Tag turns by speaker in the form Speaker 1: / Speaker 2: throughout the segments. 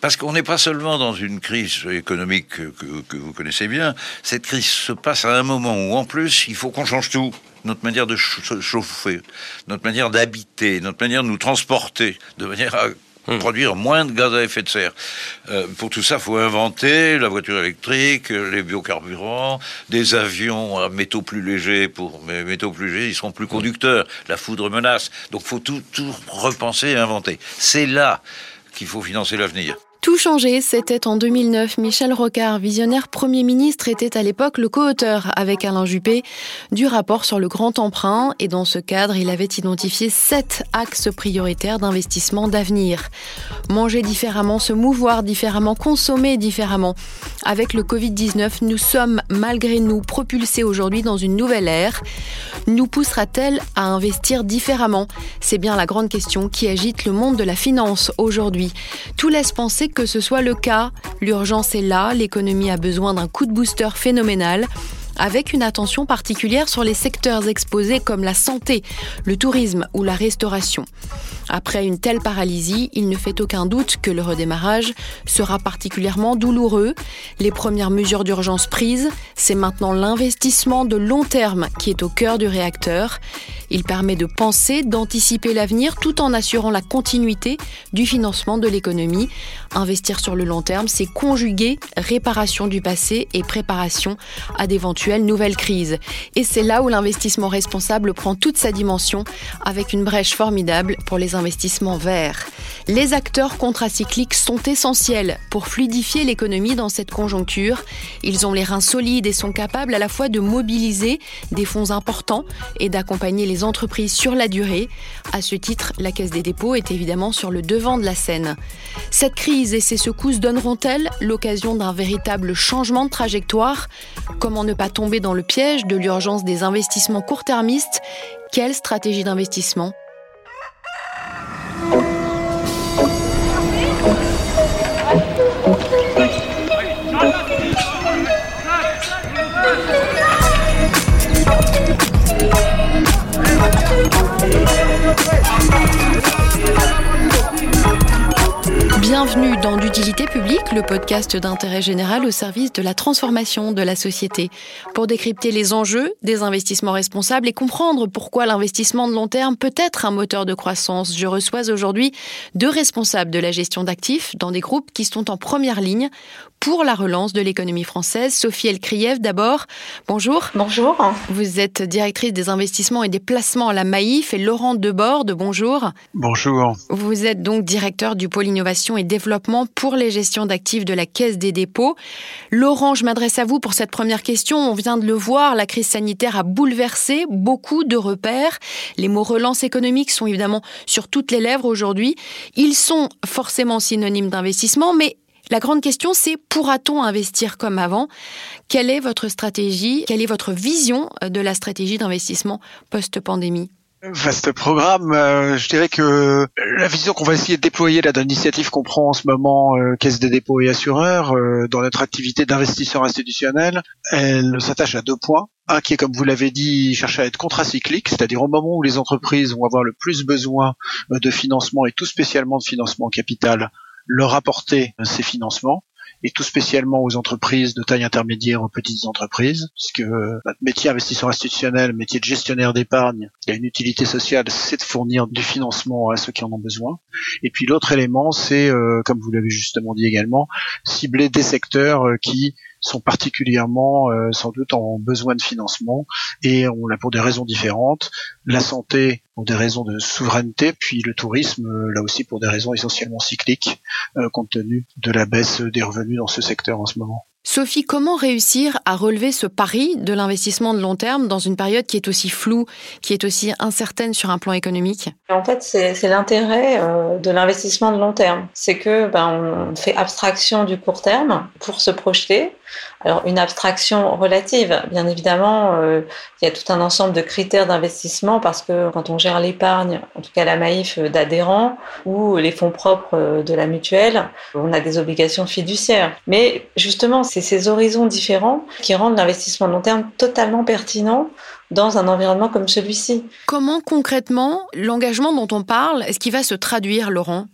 Speaker 1: Parce qu'on n'est pas seulement dans une crise économique que, vous connaissez bien, cette crise se passe à un moment où en plus il faut qu'on change tout notre manière de chauffer, notre manière d'habiter, notre manière de nous transporter, de manière à Hmm. produire moins de gaz à effet de serre. Euh, pour tout ça, il faut inventer la voiture électrique, les biocarburants, des avions à métaux plus légers. Pour mais métaux plus légers, ils seront plus conducteurs. La foudre menace. Donc, faut tout, tout repenser et inventer. C'est là qu'il faut financer l'avenir.
Speaker 2: Tout changé, c'était en 2009. Michel Rocard, visionnaire Premier ministre, était à l'époque le co-auteur avec Alain Juppé du rapport sur le grand emprunt et dans ce cadre, il avait identifié sept axes prioritaires d'investissement d'avenir. Manger différemment, se mouvoir différemment, consommer différemment. Avec le Covid-19, nous sommes malgré nous propulsés aujourd'hui dans une nouvelle ère. Nous poussera-t-elle à investir différemment? C'est bien la grande question qui agite le monde de la finance aujourd'hui. Tout laisse penser que ce soit le cas. L'urgence est là, l'économie a besoin d'un coup de booster phénoménal avec une attention particulière sur les secteurs exposés comme la santé, le tourisme ou la restauration. Après une telle paralysie, il ne fait aucun doute que le redémarrage sera particulièrement douloureux. Les premières mesures d'urgence prises, c'est maintenant l'investissement de long terme qui est au cœur du réacteur. Il permet de penser, d'anticiper l'avenir tout en assurant la continuité du financement de l'économie. Investir sur le long terme, c'est conjuguer réparation du passé et préparation à d'éventuelles nouvelles crises. Et c'est là où l'investissement responsable prend toute sa dimension avec une brèche formidable pour les investissements verts. Les acteurs contracycliques sont essentiels pour fluidifier l'économie dans cette conjoncture. Ils ont les reins solides et sont capables à la fois de mobiliser des fonds importants et d'accompagner les entreprises sur la durée. À ce titre, la Caisse des dépôts est évidemment sur le devant de la scène. Cette crise et ses secousses donneront-elles l'occasion d'un véritable changement de trajectoire? Comment ne pas tomber dans le piège de l'urgence des investissements court-termistes. Quelle stratégie d'investissement? Bienvenue dans l'utilité publique, le podcast d'intérêt général au service de la transformation de la société. Pour décrypter les enjeux des investissements responsables et comprendre pourquoi l'investissement de long terme peut être un moteur de croissance, je reçois aujourd'hui deux responsables de la gestion d'actifs dans des groupes qui sont en première ligne pour la relance de l'économie française. Sophie Elkriev d'abord, bonjour.
Speaker 3: Bonjour.
Speaker 2: Vous êtes directrice des investissements et des placements à la Maïf et Laurent Deborde, bonjour.
Speaker 4: Bonjour.
Speaker 2: Vous êtes donc directeur du pôle innovation et développement pour les gestions d'actifs de la Caisse des dépôts. Laurent, je m'adresse à vous pour cette première question. On vient de le voir, la crise sanitaire a bouleversé beaucoup de repères. Les mots relance économique sont évidemment sur toutes les lèvres aujourd'hui. Ils sont forcément synonymes d'investissement, mais la grande question, c'est pourra-t-on investir comme avant? Quelle est votre stratégie? Quelle est votre vision de la stratégie d'investissement post-pandémie?
Speaker 4: Vaste programme. Euh, je dirais que la vision qu'on va essayer de déployer là dans l'initiative qu'on prend en ce moment, euh, Caisse des dépôts et assureurs, euh, dans notre activité d'investisseur institutionnel, elle s'attache à deux points. Un qui est, comme vous l'avez dit, chercher à être contracyclique, c'est-à-dire au moment où les entreprises vont avoir le plus besoin de financement et tout spécialement de financement capital, leur apporter ces financements et tout spécialement aux entreprises de taille intermédiaire, aux petites entreprises, puisque notre métier investisseur institutionnel, métier de gestionnaire d'épargne, il y a une utilité sociale, c'est de fournir du financement à ceux qui en ont besoin. Et puis l'autre élément, c'est, euh, comme vous l'avez justement dit également, cibler des secteurs euh, qui sont particulièrement euh, sans doute en besoin de financement et on l'a pour des raisons différentes. La santé pour des raisons de souveraineté, puis le tourisme euh, là aussi pour des raisons essentiellement cycliques euh, compte tenu de la baisse des revenus dans ce secteur en ce moment.
Speaker 2: Sophie, comment réussir à relever ce pari de l'investissement de long terme dans une période qui est aussi floue, qui est aussi incertaine sur un plan économique?
Speaker 3: En fait, c'est l'intérêt euh, de l'investissement de long terme. C'est que ben, on fait abstraction du court terme pour se projeter. Alors une abstraction relative, bien évidemment, euh, il y a tout un ensemble de critères d'investissement parce que quand on gère l'épargne, en tout cas la Maïf euh, d'adhérents ou les fonds propres de la mutuelle, on a des obligations fiduciaires. Mais justement, c'est ces horizons différents qui rendent l'investissement long terme totalement pertinent dans un environnement comme celui-ci.
Speaker 2: Comment concrètement l'engagement dont on parle, est-ce qu'il va se traduire, Laurent?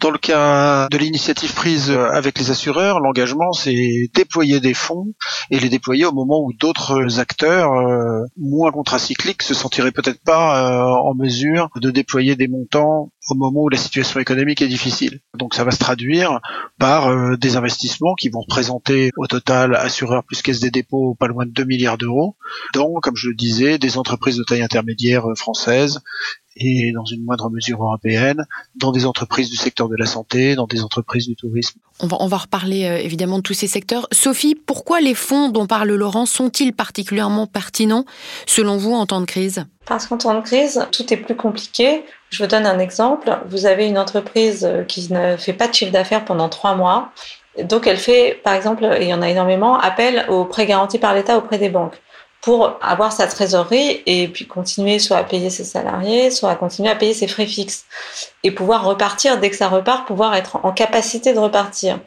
Speaker 4: Dans le cas de l'initiative prise euh, avec les assureurs, l'engagement, c'est déployer des fonds et les déployer au moment où d'autres acteurs euh, moins contracycliques se sentiraient peut-être pas euh, en mesure de déployer des montants au moment où la situation économique est difficile. Donc ça va se traduire par des investissements qui vont représenter au total assureurs plus caisse des dépôts pas loin de 2 milliards d'euros, dans, comme je le disais, des entreprises de taille intermédiaire françaises et dans une moindre mesure européenne, dans des entreprises du secteur de la santé, dans des entreprises du tourisme.
Speaker 2: On va, on va reparler euh, évidemment de tous ces secteurs. Sophie, pourquoi les fonds dont parle Laurent sont-ils particulièrement pertinents selon vous en temps de crise?
Speaker 3: Parce qu'en temps de crise, tout est plus compliqué. Je vous donne un exemple. Vous avez une entreprise qui ne fait pas de chiffre d'affaires pendant trois mois. Donc elle fait, par exemple, et il y en a énormément, appel aux prêts garantis par l'État auprès des banques pour avoir sa trésorerie et puis continuer soit à payer ses salariés, soit à continuer à payer ses frais fixes et pouvoir repartir dès que ça repart, pouvoir être en capacité de repartir.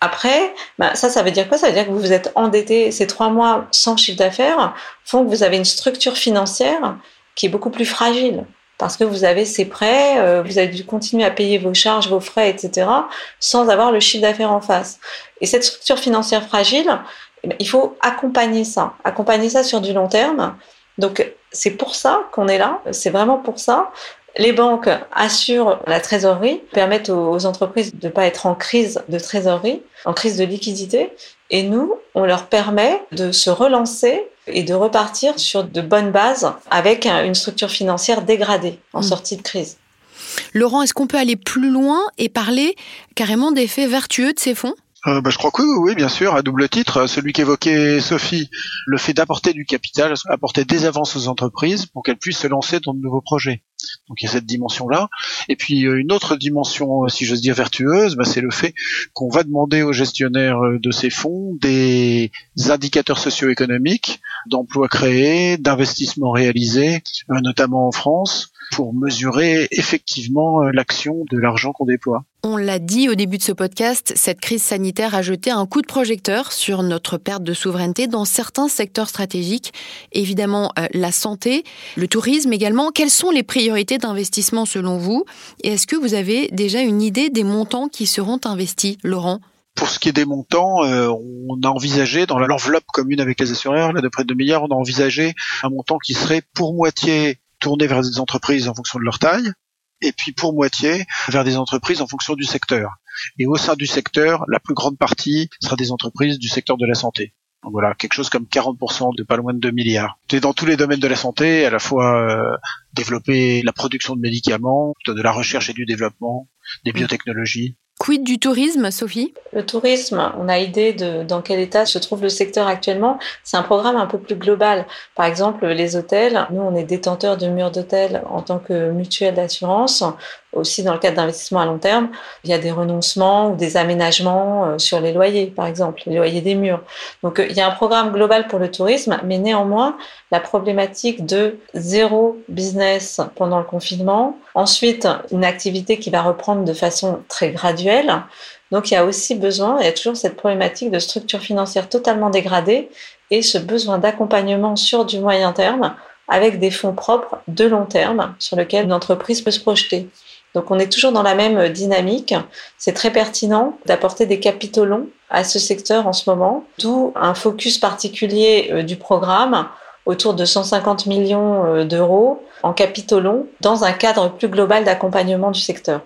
Speaker 3: Après, bah ça, ça veut dire quoi? Ça veut dire que vous vous êtes endetté ces trois mois sans chiffre d'affaires font que vous avez une structure financière qui est beaucoup plus fragile parce que vous avez ces prêts, euh, vous avez dû continuer à payer vos charges, vos frais, etc., sans avoir le chiffre d'affaires en face. Et cette structure financière fragile, il faut accompagner ça, accompagner ça sur du long terme. Donc c'est pour ça qu'on est là, c'est vraiment pour ça. Les banques assurent la trésorerie, permettent aux entreprises de ne pas être en crise de trésorerie, en crise de liquidité. Et nous, on leur permet de se relancer et de repartir sur de bonnes bases avec une structure financière dégradée en mmh. sortie de crise.
Speaker 2: Laurent, est-ce qu'on peut aller plus loin et parler carrément d'effets vertueux de ces fonds?
Speaker 4: Euh, bah, je crois que oui, bien sûr, à double titre. Celui qu'évoquait Sophie, le fait d'apporter du capital, apporter des avances aux entreprises pour qu'elles puissent se lancer dans de nouveaux projets. Donc il y a cette dimension-là. Et puis euh, une autre dimension, si j'ose dire vertueuse, bah, c'est le fait qu'on va demander aux gestionnaires euh, de ces fonds des indicateurs socio-économiques, d'emplois créés, d'investissements réalisés, notamment en France, pour mesurer effectivement euh, l'action de l'argent qu'on déploie.
Speaker 2: On l'a dit au début de ce podcast, cette crise sanitaire a jeté un coup de projecteur sur notre perte de souveraineté dans certains secteurs stratégiques, évidemment euh, la santé, le tourisme également. Quelles sont les priorités d'investissement selon vous? Et est-ce que vous avez déjà une idée des montants qui seront investis, Laurent?
Speaker 4: Pour ce qui est des montants, euh, on a envisagé dans l'enveloppe commune avec les assureurs, là de près de 2 milliards, on a envisagé un montant qui serait pour moitié tourner vers des entreprises en fonction de leur taille, et puis pour moitié vers des entreprises en fonction du secteur. Et au sein du secteur, la plus grande partie sera des entreprises du secteur de la santé. Donc voilà, quelque chose comme 40% de pas loin de 2 milliards. C'est dans tous les domaines de la santé, à la fois euh, développer la production de médicaments, de la recherche et du développement, des biotechnologies,
Speaker 2: Quid du tourisme, Sophie?
Speaker 3: Le tourisme, on a idée de dans quel état se trouve le secteur actuellement. C'est un programme un peu plus global. Par exemple, les hôtels, nous, on est détenteurs de murs d'hôtels en tant que mutuelle d'assurance aussi dans le cadre d'investissements à long terme, il y a des renoncements ou des aménagements euh, sur les loyers, par exemple, les loyers des murs. Donc euh, il y a un programme global pour le tourisme, mais néanmoins, la problématique de zéro business pendant le confinement, ensuite une activité qui va reprendre de façon très graduelle. Donc il y a aussi besoin, il y a toujours cette problématique de structure financière totalement dégradée et ce besoin d'accompagnement sur du moyen terme avec des fonds propres de long terme sur lesquels une entreprise peut se projeter. Donc on est toujours dans la même dynamique. C'est très pertinent d'apporter des capitaux longs à ce secteur en ce moment, d'où un focus particulier euh, du programme autour de 150 millions euh, d'euros en capitaux longs dans un cadre plus global d'accompagnement du secteur.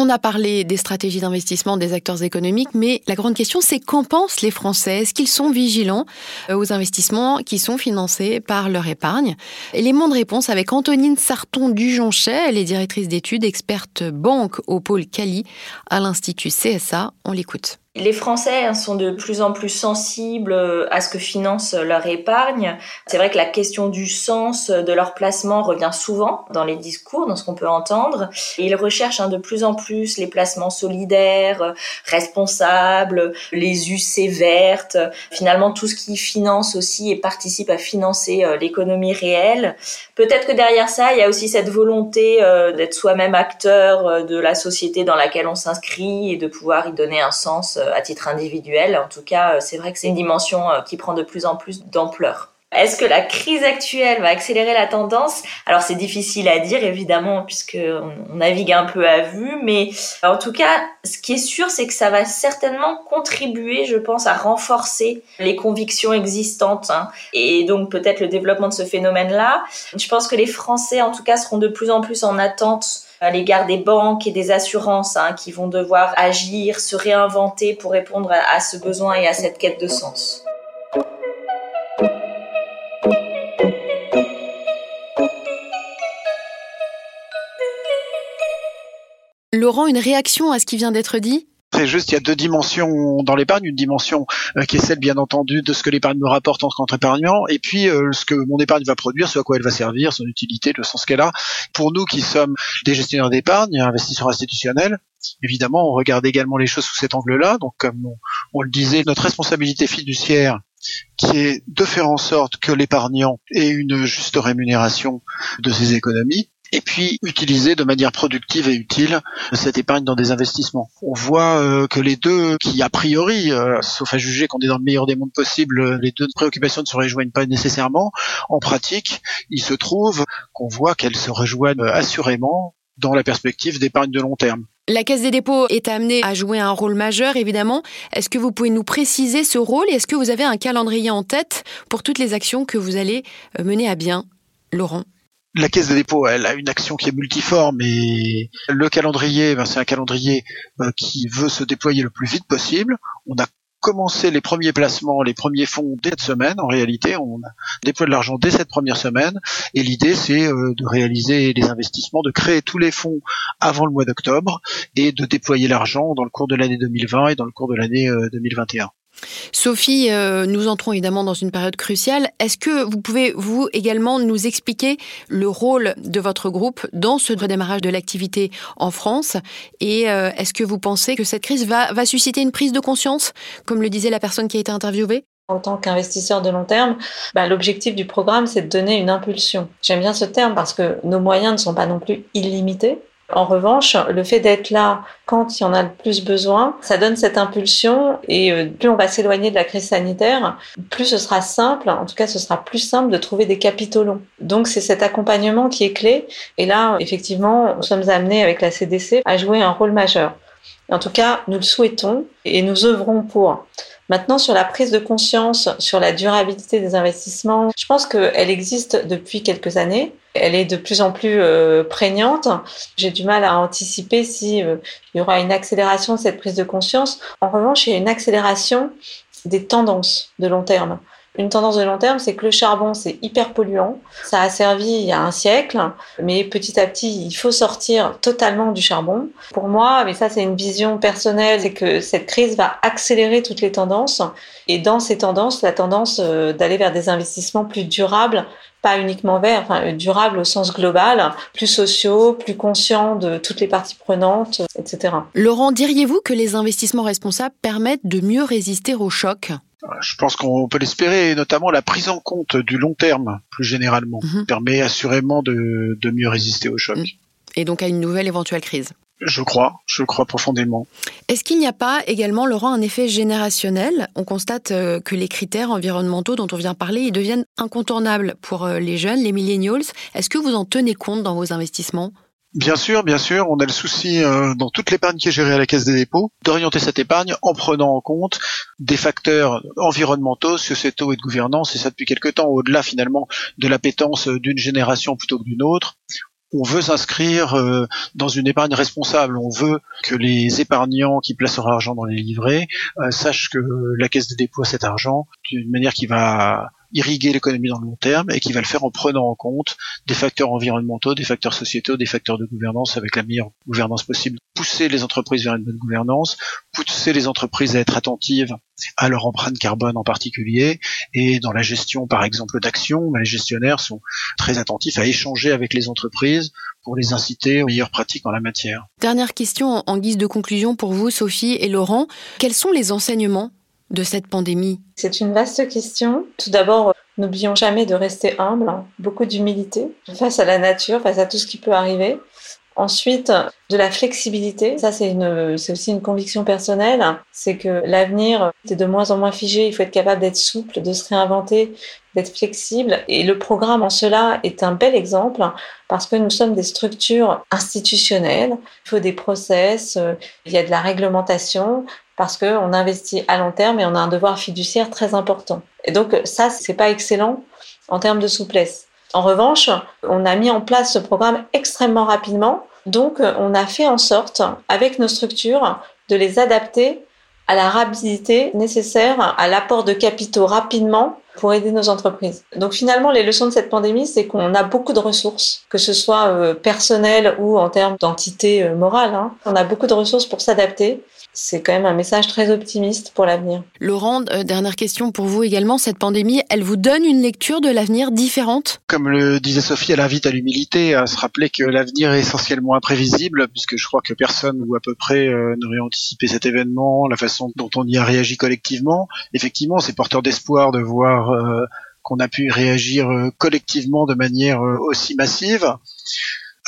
Speaker 2: On a parlé des stratégies d'investissement des acteurs économiques, mais la grande question, c'est qu'en pensent les Français? Est-ce qu'ils sont vigilants euh, aux investissements qui sont financés par leur épargne? Élément de réponse avec Antonine Sarton-Dujonchet, elle est directrice d'études, experte banque au pôle Cali à l'Institut CSA. On l'écoute.
Speaker 5: Les Français hein, sont de plus en plus sensibles euh, à ce que finance leur épargne. C'est vrai que la question du sens de leur placement revient souvent dans les discours, dans ce qu'on peut entendre. ils recherchent hein, de plus en plus les placements solidaires, responsables, les UC vertes, finalement tout ce qui finance aussi et participe à financer euh, l'économie réelle. Peut-être que derrière ça, il y a aussi cette volonté euh, d'être soi-même acteur de la société dans laquelle on s'inscrit et de pouvoir y donner un sens à titre individuel. En tout cas, euh, c'est vrai que c'est une dimension euh, qui prend de plus en plus d'ampleur. Est-ce que la crise actuelle va accélérer la tendance? Alors c'est difficile à dire évidemment puisque on navigue un peu à vue, mais en tout cas, ce qui est sûr, c'est que ça va certainement contribuer, je pense, à renforcer les convictions existantes hein. et donc peut-être le développement de ce phénomène-là. Je pense que les Français, en tout cas, seront de plus en plus en attente à l'égard des banques et des assurances hein, qui vont devoir agir, se réinventer pour répondre à ce besoin et à cette quête de sens.
Speaker 2: Laurent, une réaction à ce qui vient d'être dit?
Speaker 4: C'est juste, il y a deux dimensions dans l'épargne. Une dimension euh, qui est celle, bien entendu, de ce que l'épargne me rapporte en tant qu'épargnant, et puis euh, ce que mon épargne va produire, ce à quoi elle va servir, son utilité, le sens qu'elle a. Pour nous qui sommes des gestionnaires d'épargne, investisseurs institutionnels, évidemment, on regarde également les choses sous cet angle-là. Donc, comme on le disait, notre responsabilité fiduciaire, qui est de faire en sorte que l'épargnant ait une juste rémunération de ses économies, et puis utiliser de manière productive et utile cette épargne dans des investissements. On voit euh, que les deux, qui a priori, euh, sauf à juger qu'on est dans le meilleur des mondes possibles, les deux préoccupations ne se rejoignent pas nécessairement. En pratique, il se trouve qu'on voit qu'elles se rejoignent assurément dans la perspective d'épargne de long terme.
Speaker 2: La Caisse des dépôts est amenée à jouer un rôle majeur, évidemment. Est-ce que vous pouvez nous préciser ce rôle et est-ce que vous avez un calendrier en tête pour toutes les actions que vous allez euh, mener à bien, Laurent
Speaker 4: la caisse de dépôt, elle a une action qui est multiforme et le calendrier, ben, c'est un calendrier euh, qui veut se déployer le plus vite possible. On a commencé les premiers placements, les premiers fonds dès cette semaine. En réalité, on a déployé de l'argent dès cette première semaine. Et l'idée, c'est euh, de réaliser les investissements, de créer tous les fonds avant le mois d'octobre et de déployer l'argent dans le cours de l'année 2020 et dans le cours de l'année 2021.
Speaker 2: Sophie, euh, nous entrons évidemment dans une période cruciale. Est-ce que vous pouvez, vous également, nous expliquer le rôle de votre groupe dans ce redémarrage de l'activité en France? Et euh, est-ce que vous pensez que cette crise va, susciter une prise de conscience, comme le disait la personne qui a été interviewée?
Speaker 3: En tant qu'investisseur de long terme, bah, l'objectif du programme, c'est de donner une impulsion. J'aime bien ce terme parce que nos moyens ne sont pas non plus illimités. En revanche, le fait d'être là quand il y en a le plus besoin, ça donne cette impulsion et euh, plus on va s'éloigner de la crise sanitaire, plus ce sera simple, en tout cas ce sera plus simple de trouver des capitaux longs. Donc c'est cet accompagnement qui est clé et là effectivement nous sommes amenés avec la CDC à jouer un rôle majeur. En tout cas, nous le souhaitons et nous œuvrons pour. Maintenant, sur la prise de conscience sur la durabilité des investissements, je pense qu'elle existe depuis quelques années. Elle est de plus en plus euh, prégnante. J'ai du mal à anticiper si euh, y aura une accélération de cette prise de conscience. En revanche, il y a une accélération des tendances de long terme. Une tendance de long terme, c'est que le charbon, c'est hyper polluant. Ça a servi il y a un siècle, mais petit à petit, il faut sortir totalement du charbon. Pour moi, mais ça c'est une vision personnelle, c'est que cette crise va accélérer toutes les tendances. Et dans ces tendances, la tendance euh, d'aller vers des investissements plus durables, pas uniquement verts, enfin euh, durables au sens global, plus sociaux, plus conscients de toutes les parties prenantes, etc.
Speaker 2: Laurent, diriez-vous que les investissements responsables permettent de mieux résister aux chocs
Speaker 4: je pense qu'on peut l'espérer, notamment la prise en compte du long terme, plus généralement, mhm. permet assurément de, mieux résister au choc.
Speaker 2: Et donc à une nouvelle éventuelle crise.
Speaker 4: Je crois, je crois profondément.
Speaker 2: Est-ce qu'il n'y a pas également, Laurent, un effet générationnel? On constate euh, que les critères environnementaux dont on vient parler, ils deviennent incontournables pour euh, les jeunes, les millennials. Est-ce que vous en tenez compte dans vos investissements?
Speaker 4: Bien sûr, bien sûr, on a le souci euh, dans toute l'épargne qui est gérée à la Caisse des dépôts d'orienter cette épargne en prenant en compte des facteurs environnementaux, sociétaux et de gouvernance, et ça depuis quelque temps, au-delà finalement de l'appétence d'une génération plutôt que d'une autre. On veut s'inscrire euh, dans une épargne responsable. On veut que les épargnants qui placent leur argent dans les livrets euh, sachent que la caisse des dépôts a cet argent d'une manière qui va irriguer l'économie dans le long terme et qui va le faire en prenant en compte des facteurs environnementaux, des facteurs sociétaux, des facteurs de gouvernance avec la meilleure gouvernance possible. Pousser les entreprises vers une bonne gouvernance, pousser les entreprises à être attentives à leur empreinte carbone en particulier et dans la gestion par exemple d'actions, les gestionnaires sont très attentifs à échanger avec les entreprises pour les inciter aux meilleures pratiques en la matière.
Speaker 2: Dernière question en guise de conclusion pour vous Sophie et Laurent, quels sont les enseignements de cette pandémie?
Speaker 3: C'est une vaste question. Tout d'abord, n'oublions jamais de rester humble, beaucoup d'humilité face à la nature, face à tout ce qui peut arriver. Ensuite, de la flexibilité. Ça, c'est aussi une conviction personnelle. C'est que l'avenir est de moins en moins figé. Il faut être capable d'être souple, de se réinventer, d'être flexible. Et le programme en cela est un bel exemple parce que nous sommes des structures institutionnelles. Il faut des process, euh, il y a de la réglementation parce qu'on investit à long terme et on a un devoir fiduciaire très important. Et donc, ça, c'est pas excellent en termes de souplesse. En revanche, on a mis en place ce programme extrêmement rapidement. Donc, on a fait en sorte, avec nos structures, de les adapter à la rapidité nécessaire, à l'apport de capitaux rapidement pour aider nos entreprises. Donc finalement, les leçons de cette pandémie, c'est qu'on a beaucoup de ressources, que ce soit euh, personnelles ou en termes d'entité euh, morale. Hein. On a beaucoup de ressources pour s'adapter c'est quand même un message très optimiste pour l'avenir.
Speaker 2: Laurent, euh, dernière question pour vous également. Cette pandémie, elle vous donne une lecture de l'avenir différente?
Speaker 4: Comme le disait Sophie, elle invite à l'humilité, à se rappeler que l'avenir est essentiellement imprévisible, puisque je crois que personne ou à peu près euh, n'aurait anticipé cet événement, la façon dont on y a réagi collectivement. Effectivement, c'est porteur d'espoir de voir euh, qu'on a pu réagir collectivement de manière aussi massive.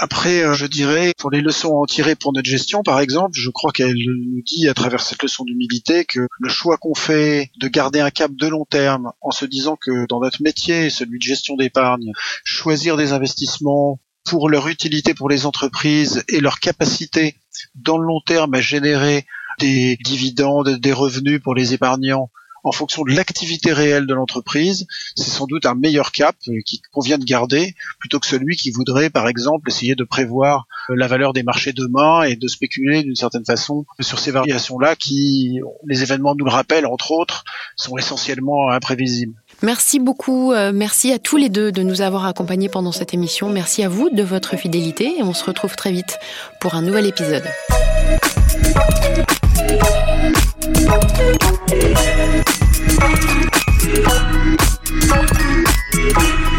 Speaker 4: Après, euh, je dirais, pour les leçons à en tirer pour notre gestion, par exemple, je crois qu'elle nous dit à travers cette leçon d'humilité que le choix qu'on fait de garder un cap de long terme en se disant que dans notre métier, celui de gestion d'épargne, choisir des investissements pour leur utilité pour les entreprises et leur capacité dans le long terme à générer des dividendes, des revenus pour les épargnants en fonction de l'activité réelle de l'entreprise, c'est sans doute un meilleur cap euh, qui convient de garder plutôt que celui qui voudrait, par exemple, essayer de prévoir euh, la valeur des marchés demain et de spéculer d'une certaine façon sur ces variations-là qui, les événements nous le rappellent, entre autres, sont essentiellement imprévisibles.
Speaker 2: Merci beaucoup, euh, merci à tous les deux de nous avoir accompagnés pendant cette émission. Merci à vous de votre fidélité et on se retrouve très vite pour un nouvel épisode. Thank